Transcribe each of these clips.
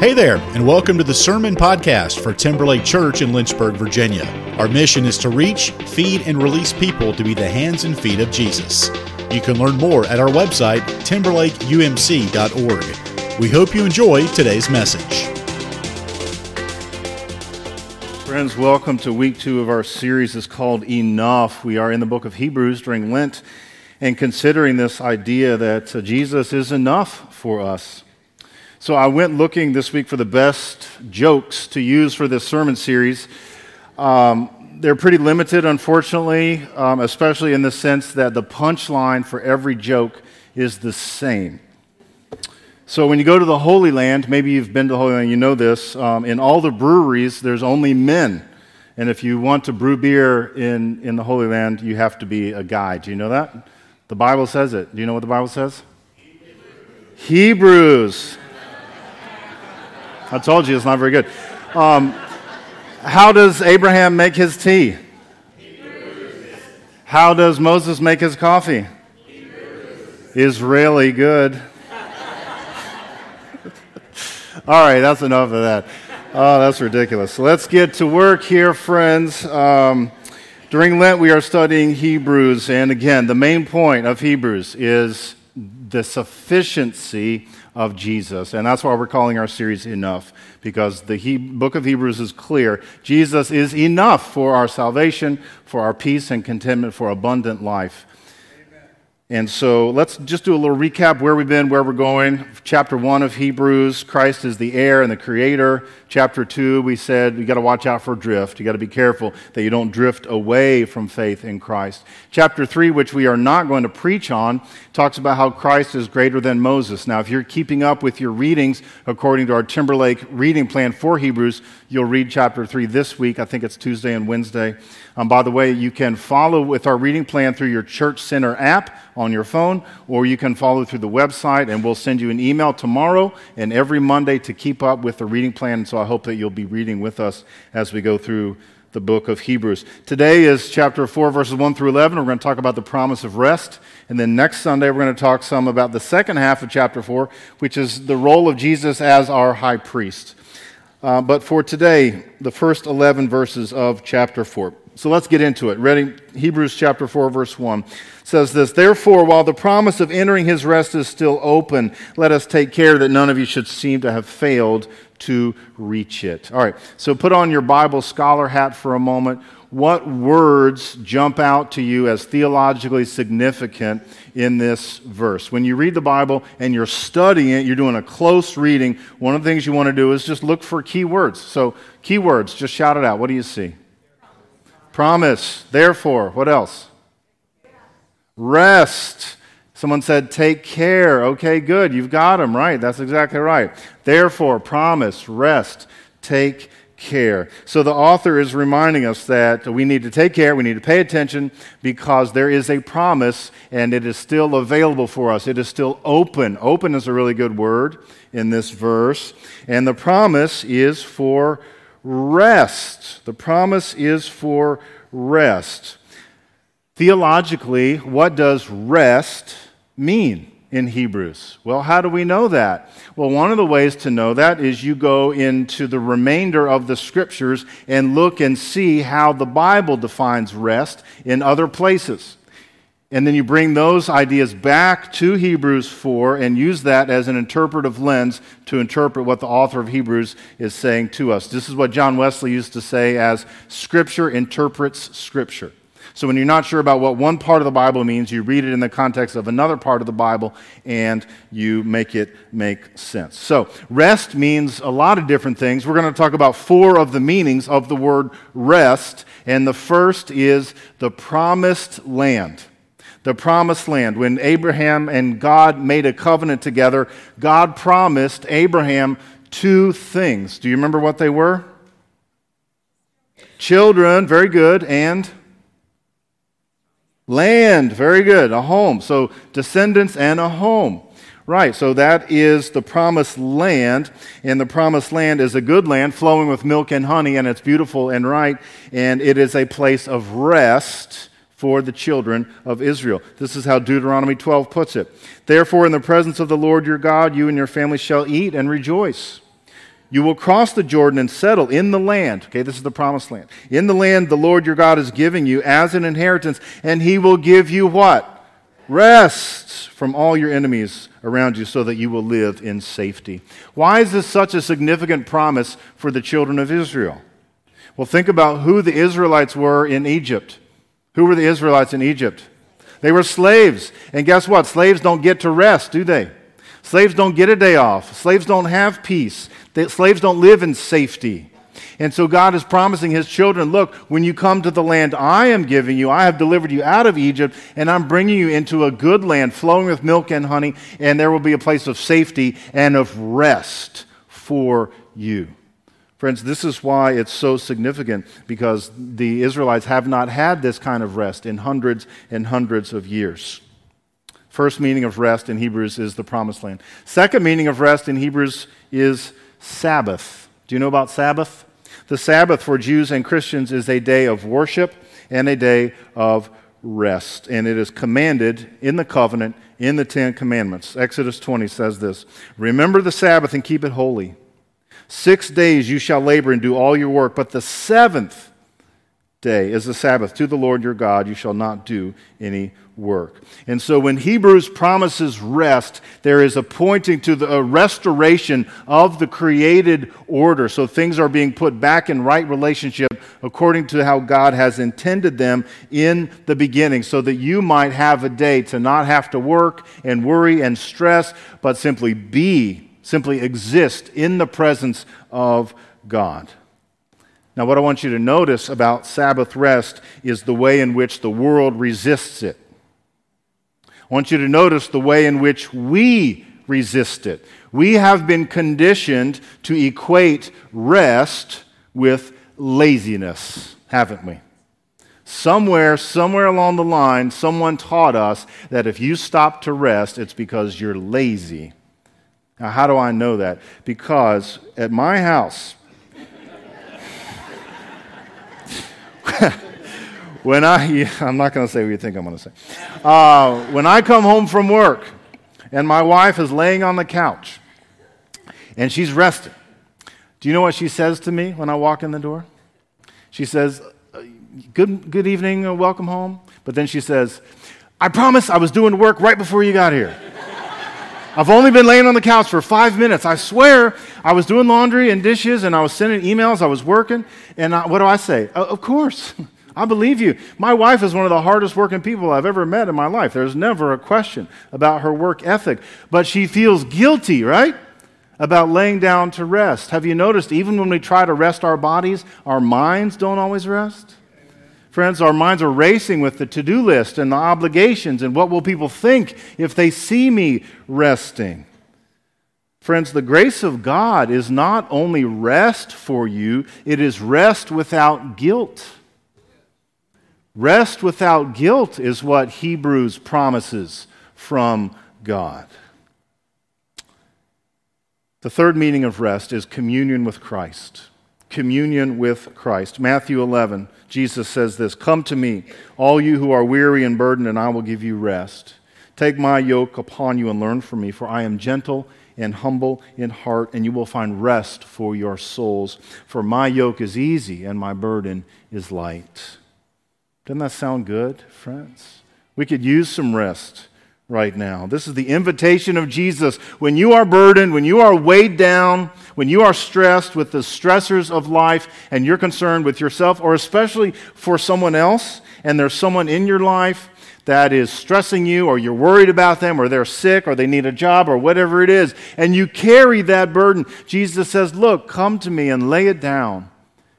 Hey there, and welcome to the Sermon Podcast for Timberlake Church in Lynchburg, Virginia. Our mission is to reach, feed, and release people to be the hands and feet of Jesus. You can learn more at our website, timberlakeumc.org. We hope you enjoy today's message. Friends, welcome to week two of our series. It's called Enough. We are in the book of Hebrews during Lent and considering this idea that uh, Jesus is enough for us. So I went looking this week for the best jokes to use for this sermon series. Um, they're pretty limited, unfortunately, um, especially in the sense that the punchline for every joke is the same. So when you go to the Holy Land, maybe you've been to the Holy Land, you know this. Um, in all the breweries, there's only men. And if you want to brew beer in, in the Holy Land, you have to be a guy. Do you know that? The Bible says it. Do you know what the Bible says? Hebrews. Hebrews. I told you it's not very good. Um, how does Abraham make his tea? How does Moses make his coffee? Is really good. All right, that's enough of that. Oh, that's ridiculous. let's get to work here, friends. Um, during Lent, we are studying Hebrews, and again, the main point of Hebrews is the sufficiency of Jesus. And that's why we're calling our series Enough, because the he- book of Hebrews is clear. Jesus is enough for our salvation, for our peace and contentment, for abundant life. And so let's just do a little recap where we've been, where we're going. Chapter 1 of Hebrews, Christ is the heir and the creator. Chapter 2, we said you got to watch out for drift. You got to be careful that you don't drift away from faith in Christ. Chapter 3, which we are not going to preach on, talks about how Christ is greater than Moses. Now, if you're keeping up with your readings according to our Timberlake reading plan for Hebrews, you'll read chapter 3 this week. I think it's Tuesday and Wednesday. Um, by the way, you can follow with our reading plan through your Church Center app on your phone, or you can follow through the website, and we'll send you an email tomorrow and every Monday to keep up with the reading plan. So I hope that you'll be reading with us as we go through the book of Hebrews. Today is chapter 4, verses 1 through 11. We're going to talk about the promise of rest. And then next Sunday, we're going to talk some about the second half of chapter 4, which is the role of Jesus as our high priest. Uh, but for today, the first 11 verses of chapter 4. So let's get into it. Ready? Hebrews chapter 4, verse 1 says this Therefore, while the promise of entering his rest is still open, let us take care that none of you should seem to have failed to reach it. All right, so put on your Bible scholar hat for a moment. What words jump out to you as theologically significant in this verse? When you read the Bible and you're studying it, you're doing a close reading, one of the things you want to do is just look for key words. So, key words, just shout it out. What do you see? Promise. Therefore, what else? Rest. Someone said, take care. Okay, good. You've got them, right? That's exactly right. Therefore, promise, rest, take care. So the author is reminding us that we need to take care, we need to pay attention because there is a promise and it is still available for us. It is still open. Open is a really good word in this verse. And the promise is for rest. The promise is for rest. Theologically, what does rest mean in Hebrews? Well, how do we know that? Well, one of the ways to know that is you go into the remainder of the scriptures and look and see how the Bible defines rest in other places. And then you bring those ideas back to Hebrews 4 and use that as an interpretive lens to interpret what the author of Hebrews is saying to us. This is what John Wesley used to say as Scripture interprets Scripture. So when you're not sure about what one part of the Bible means, you read it in the context of another part of the Bible and you make it make sense. So rest means a lot of different things. We're going to talk about four of the meanings of the word rest. And the first is the promised land the promised land. When Abraham and God made a covenant together, God promised Abraham two things. Do you remember what they were? Children, very good, and land, very good, a home. So descendants and a home. Right, so that is the promised land, and the promised land is a good land flowing with milk and honey, and it's beautiful and right, and it is a place of rest for the children of Israel. This is how Deuteronomy 12 puts it. Therefore, in the presence of the Lord your God, you and your family shall eat and rejoice. You will cross the Jordan and settle in the land. Okay, this is the promised land. In the land the Lord your God is giving you as an inheritance, and he will give you what? Rest from all your enemies around you so that you will live in safety. Why is this such a significant promise for the children of Israel? Well, think about who the Israelites were in Egypt. Who were the Israelites in Egypt? They were slaves. And guess what? Slaves don't get to rest, do they? Slaves don't get a day off. Slaves don't have peace. They, slaves don't live in safety. And so God is promising his children look, when you come to the land I am giving you, I have delivered you out of Egypt, and I'm bringing you into a good land flowing with milk and honey, and there will be a place of safety and of rest for you. Friends, this is why it's so significant because the Israelites have not had this kind of rest in hundreds and hundreds of years. First meaning of rest in Hebrews is the promised land. Second meaning of rest in Hebrews is Sabbath. Do you know about Sabbath? The Sabbath for Jews and Christians is a day of worship and a day of rest. And it is commanded in the covenant in the Ten Commandments. Exodus 20 says this Remember the Sabbath and keep it holy. Six days you shall labor and do all your work, but the seventh day is the Sabbath to the Lord your God. You shall not do any work. And so when Hebrews promises rest, there is a pointing to the restoration of the created order. So things are being put back in right relationship according to how God has intended them in the beginning, so that you might have a day to not have to work and worry and stress, but simply be simply exist in the presence of God. Now, what I want you to notice about Sabbath rest is the way in which the world resists it. I want you to notice the way in which we resist it. We have been conditioned to equate rest with laziness, haven't we? Somewhere, somewhere along the line, someone taught us that if you stop to rest, it's because you're lazy. Now, how do I know that? Because at my house, when I, I'm not going to say what you think I'm going to say. Uh, when I come home from work and my wife is laying on the couch and she's resting, do you know what she says to me when I walk in the door? She says, Good, good evening, welcome home. But then she says, I promise I was doing work right before you got here. I've only been laying on the couch for five minutes. I swear I was doing laundry and dishes and I was sending emails. I was working. And I, what do I say? of course. I believe you. My wife is one of the hardest working people I've ever met in my life. There's never a question about her work ethic. But she feels guilty, right? About laying down to rest. Have you noticed, even when we try to rest our bodies, our minds don't always rest? Friends, our minds are racing with the to do list and the obligations and what will people think if they see me resting. Friends, the grace of God is not only rest for you, it is rest without guilt. Rest without guilt is what Hebrews promises from God. The third meaning of rest is communion with Christ communion with Christ. Matthew 11, Jesus says this Come to me, all you who are weary and burdened, and I will give you rest. Take my yoke upon you and learn from me, for I am gentle and humble in heart, and you will find rest for your souls. For my yoke is easy and my burden is light. Doesn't that sound good, friends? We could use some rest right now. This is the invitation of Jesus. When you are burdened, when you are weighed down, when you are stressed with the stressors of life and you're concerned with yourself, or especially for someone else, and there's someone in your life that is stressing you, or you're worried about them, or they're sick, or they need a job, or whatever it is, and you carry that burden, Jesus says, Look, come to me and lay it down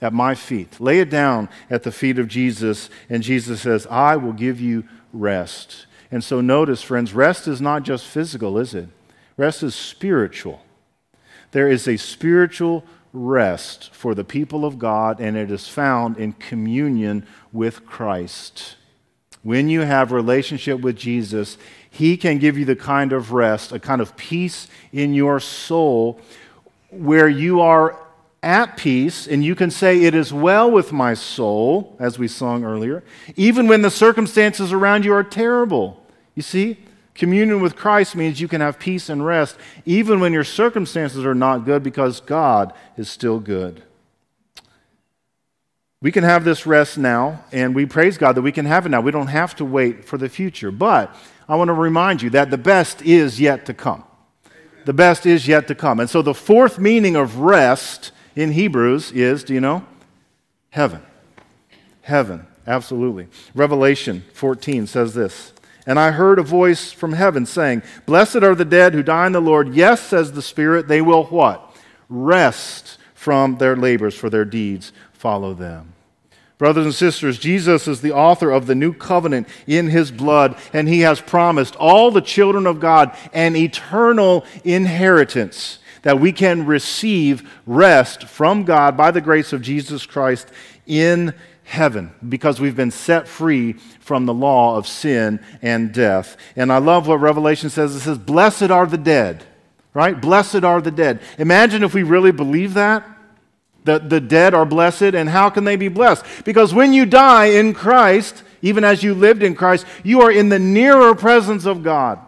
at my feet. Lay it down at the feet of Jesus, and Jesus says, I will give you rest. And so notice, friends, rest is not just physical, is it? Rest is spiritual. There is a spiritual rest for the people of God, and it is found in communion with Christ. When you have relationship with Jesus, he can give you the kind of rest, a kind of peace in your soul where you are at peace and you can say, It is well with my soul, as we sung earlier, even when the circumstances around you are terrible. You see, Communion with Christ means you can have peace and rest even when your circumstances are not good because God is still good. We can have this rest now, and we praise God that we can have it now. We don't have to wait for the future. But I want to remind you that the best is yet to come. The best is yet to come. And so the fourth meaning of rest in Hebrews is, do you know? Heaven. Heaven, absolutely. Revelation 14 says this And I heard a voice from heaven saying, Blessed are the dead who die in the Lord. Yes, says the Spirit, they will what? Rest from their labors, for their deeds follow them. Brothers and sisters, Jesus is the author of the new covenant in his blood, and he has promised all the children of God an eternal inheritance that we can receive rest from God by the grace of Jesus Christ in heaven because we've been set free from the law of sin and death. And I love what Revelation says it says, Blessed are the dead, right? Blessed are the dead. Imagine if we really believe that. The, the dead are blessed, and how can they be blessed? Because when you die in Christ, even as you lived in Christ, you are in the nearer presence of God.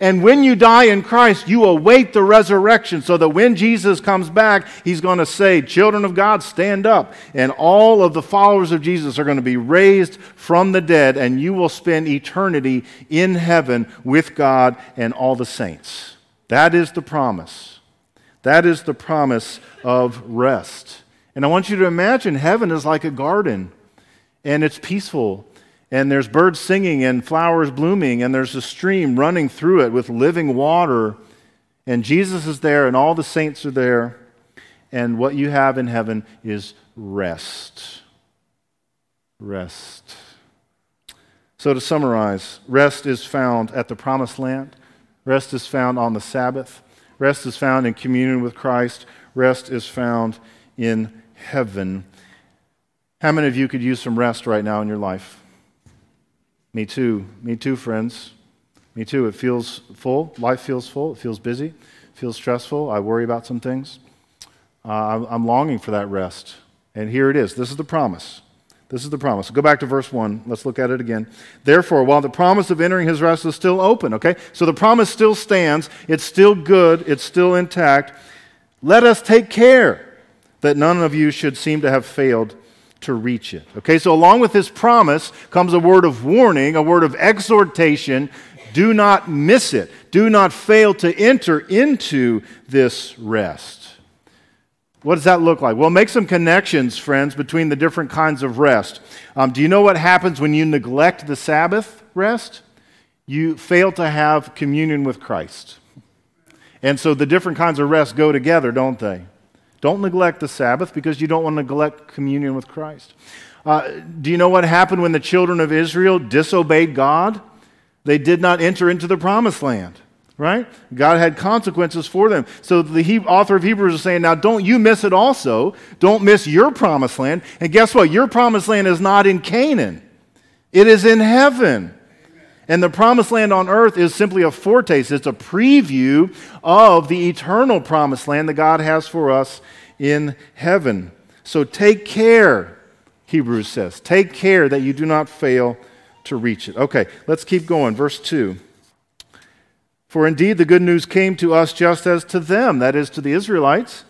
And when you die in Christ, you await the resurrection so that when Jesus comes back, he's going to say, Children of God, stand up. And all of the followers of Jesus are going to be raised from the dead, and you will spend eternity in heaven with God and all the saints. That is the promise. That is the promise of rest. And I want you to imagine heaven is like a garden, and it's peaceful and there's birds singing and flowers blooming, and there's a stream running through it with living water. And Jesus is there, and all the saints are there. And what you have in heaven is rest. Rest. So, to summarize, rest is found at the promised land, rest is found on the Sabbath, rest is found in communion with Christ, rest is found in heaven. How many of you could use some rest right now in your life? Me too. Me too, friends. Me too. It feels full. Life feels full. It feels busy. It feels stressful. I worry about some things. Uh, I'm longing for that rest. And here it is. This is the promise. This is the promise. Go back to verse 1. Let's look at it again. Therefore, while the promise of entering his rest is still open, okay? So the promise still stands. It's still good. It's still intact. Let us take care that none of you should seem to have failed to reach it. Okay, so along with this promise comes a word of warning, a word of exhortation. Do not miss it. Do not fail to enter into this rest. What does that look like? Well, make some connections, friends, between the different kinds of rest. Um, do you know what happens when you neglect the Sabbath rest? You fail to have communion with Christ. And so the different kinds of rest go together, don't they? Don't neglect the Sabbath because you don't want to neglect communion with Christ. Uh, do you know what happened when the children of Israel disobeyed God? They did not enter into the promised land, right? God had consequences for them. So the he- author of Hebrews is saying, now don't you miss it also. Don't miss your promised land. And guess what? Your promised land is not in Canaan, it is in heaven. And the promised land on earth is simply a foretaste, it's a preview of the eternal promised land that God has for us in heaven. So take care, Hebrews says. Take care that you do not fail to reach it. Okay, let's keep going. Verse 2. For indeed the good news came to us just as to them, that is, to the Israelites.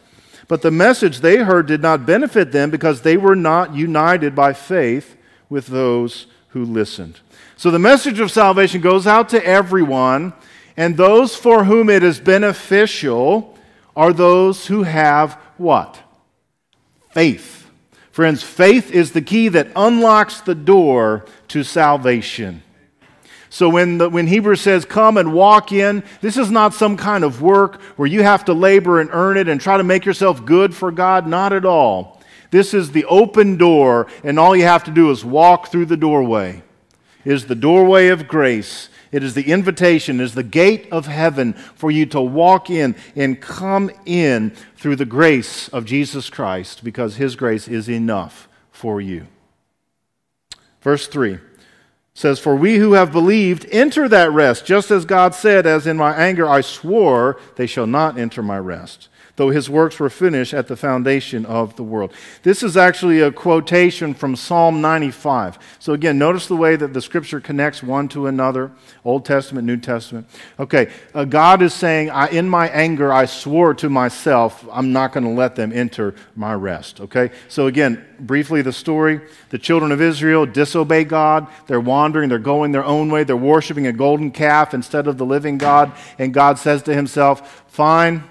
But the message they heard did not benefit them because they were not united by faith with those who listened. So the message of salvation goes out to everyone, and those for whom it is beneficial are those who have what? Faith. Friends, faith is the key that unlocks the door to salvation. So when, the, when Hebrews says, come and walk in, this is not some kind of work where you have to labor and earn it and try to make yourself good for God. Not at all. This is the open door, and all you have to do is walk through the doorway is the doorway of grace. It is the invitation, it is the gate of heaven for you to walk in and come in through the grace of Jesus Christ because his grace is enough for you. Verse 3 says, For we who have believed enter that rest, just as God said, As in my anger I swore, they shall not enter my rest though his works were finished at the foundation of the world. This is actually a quotation from Psalm 95. So, again, notice the way that the scripture connects one to another Old Testament, New Testament. Okay, uh, God is saying, In my anger, I swore to myself, I'm not going to let them enter my rest. Okay, so again, briefly the story the children of Israel disobey God. They're wandering, they're going their own way, they're worshiping a golden calf instead of the living God. And God says to himself, Fine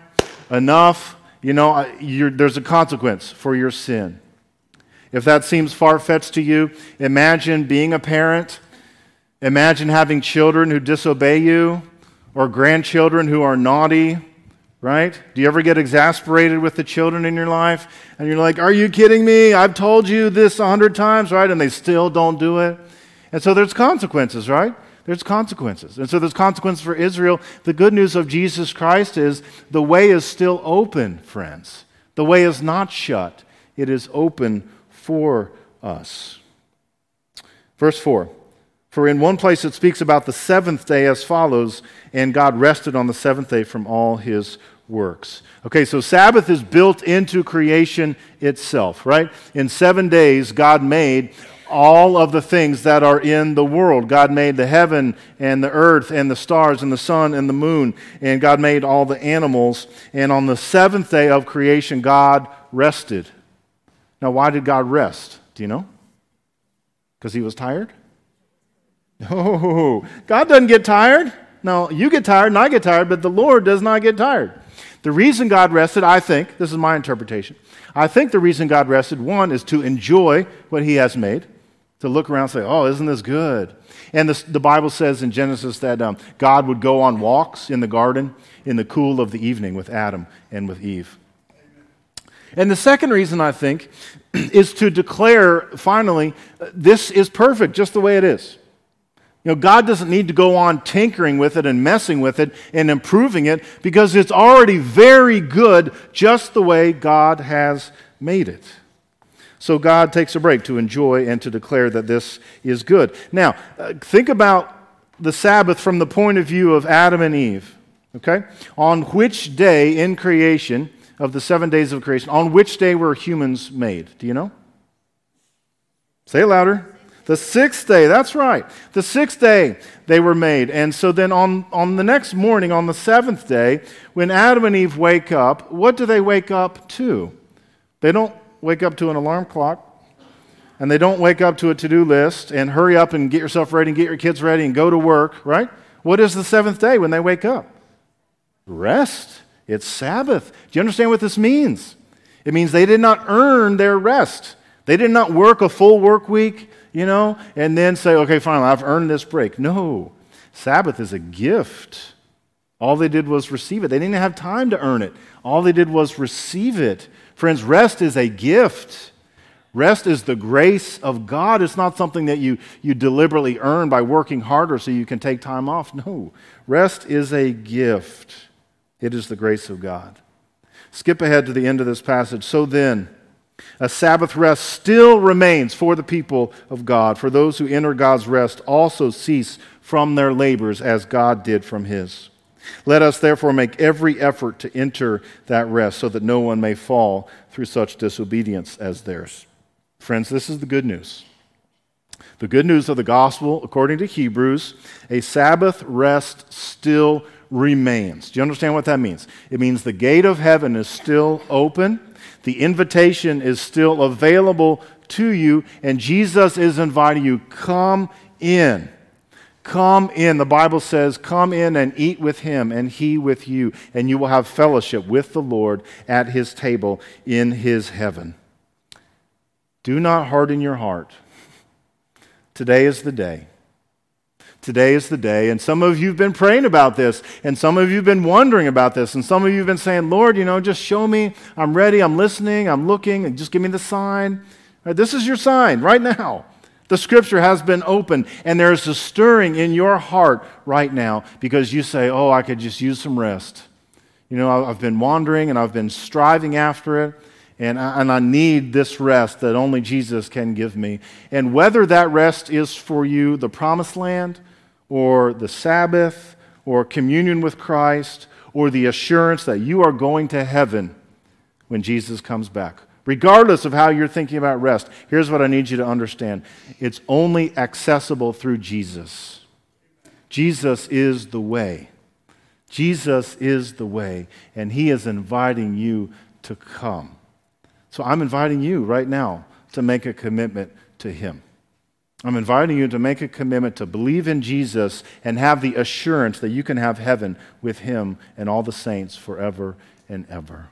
enough, you know, there's a consequence for your sin. If that seems far fetched to you, imagine being a parent. Imagine having children who disobey you or grandchildren who are naughty, right? Do you ever get exasperated with the children in your life? And you're like, Are you kidding me? I've told you this a hundred times, right? And they still don't do it. And so there's consequences, right? there's consequences. And so there's consequences for Israel. The good news of Jesus Christ is the way is still open, friends. The way is not shut, it is open for us. Verse 4 For in one place it speaks about the seventh day as follows, and God rested on the seventh day from all his works. Okay, so Sabbath is built into creation itself, right? In seven days, God made all of the things that are in the world. God made the heaven and the earth and the stars and the sun and the moon, and God made all the animals. And on the seventh day of creation, God rested. Now, why did God rest? Do you know? Because he was tired? No, God doesn't get tired. No, you get tired and I get tired, but the Lord does not get tired. The reason God rested, I think, this is my interpretation, I think the reason God rested, one, is to enjoy what he has made to look around and say, oh, isn't this good? And this, the Bible says in Genesis that um, God would go on walks in the garden in the cool of the evening with Adam and with Eve. And the second reason, I think, is to declare finally, this is perfect just the way it is. You know, God doesn't need to go on tinkering with it and messing with it and improving it because it's already very good just the way God has made it. So God takes a break to enjoy and to declare that this is good. Now, uh, think about the Sabbath from the point of view of Adam and Eve. Okay? On which day in creation, of the seven days of creation, on which day were humans made? Do you know? Say it louder. The sixth day, that's right. The sixth day they were made. And so then on, on the next morning, on the seventh day, when Adam and Eve wake up, what do they wake up to? They don't wake up to an alarm clock and they don't wake up to a to do list and hurry up and get yourself ready and get your kids ready and go to work, right? What is the seventh day when they wake up? Rest. It's Sabbath. Do you understand what this means? It means they did not earn their rest. They did not work a full work week, you know, and then say, okay, finally, I've earned this break. No. Sabbath is a gift. All they did was receive it. They didn't have time to earn it. All they did was receive it. Friends, rest is a gift. Rest is the grace of God. It's not something that you, you deliberately earn by working harder so you can take time off. No. Rest is a gift, it is the grace of God. Skip ahead to the end of this passage. So then, a Sabbath rest still remains for the people of God. For those who enter God's rest also cease from their labors as God did from his. Let us therefore make every effort to enter that rest so that no one may fall through such disobedience as theirs. Friends, this is the good news. The good news of the gospel, according to Hebrews, a Sabbath rest still remains. Do you understand what that means? It means the gate of heaven is still open, the invitation is still available to you, and Jesus is inviting you come in. Come in. The Bible says, Come in and eat with him and he with you, and you will have fellowship with the Lord at his table in his heaven. Do not harden your heart. Today is the day. Today is the day. And some of you have been praying about this, and some of you have been wondering about this, and some of you have been saying, Lord, you know, just show me. I'm ready. I'm listening. I'm looking. And just give me the sign. Right, this is your sign right now. The scripture has been opened, and there's a stirring in your heart right now because you say, Oh, I could just use some rest. You know, I've been wandering and I've been striving after it, And I, and I need this rest that only Jesus can give me. And whether that rest is for you the promised land, or the Sabbath, or communion with Christ, or the assurance that you are going to heaven when Jesus comes back. Regardless of how you're thinking about rest, here's what I need you to understand it's only accessible through Jesus. Jesus is the way. Jesus is the way, and He is inviting you to come. So I'm inviting you right now to make a commitment to Him. I'm inviting you to make a commitment to believe in Jesus and have the assurance that you can have heaven with Him and all the saints forever and ever.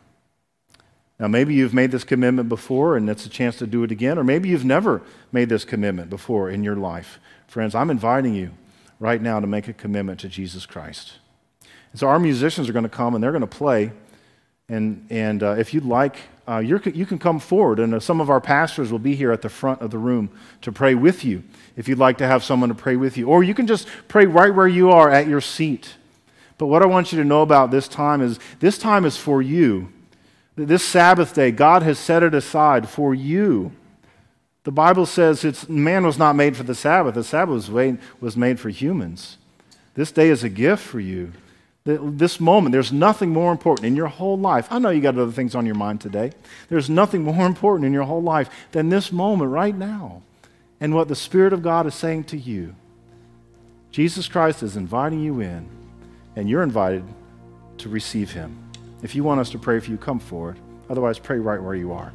Now, maybe you've made this commitment before and it's a chance to do it again, or maybe you've never made this commitment before in your life. Friends, I'm inviting you right now to make a commitment to Jesus Christ. And so, our musicians are going to come and they're going to play. And, and uh, if you'd like, uh, you can come forward, and uh, some of our pastors will be here at the front of the room to pray with you if you'd like to have someone to pray with you. Or you can just pray right where you are at your seat. But what I want you to know about this time is this time is for you. This Sabbath day, God has set it aside for you. The Bible says it's, man was not made for the Sabbath, the Sabbath was made, was made for humans. This day is a gift for you. This moment, there's nothing more important in your whole life. I know you got other things on your mind today. There's nothing more important in your whole life than this moment right now and what the Spirit of God is saying to you. Jesus Christ is inviting you in, and you're invited to receive Him. If you want us to pray for you, come forward. Otherwise, pray right where you are.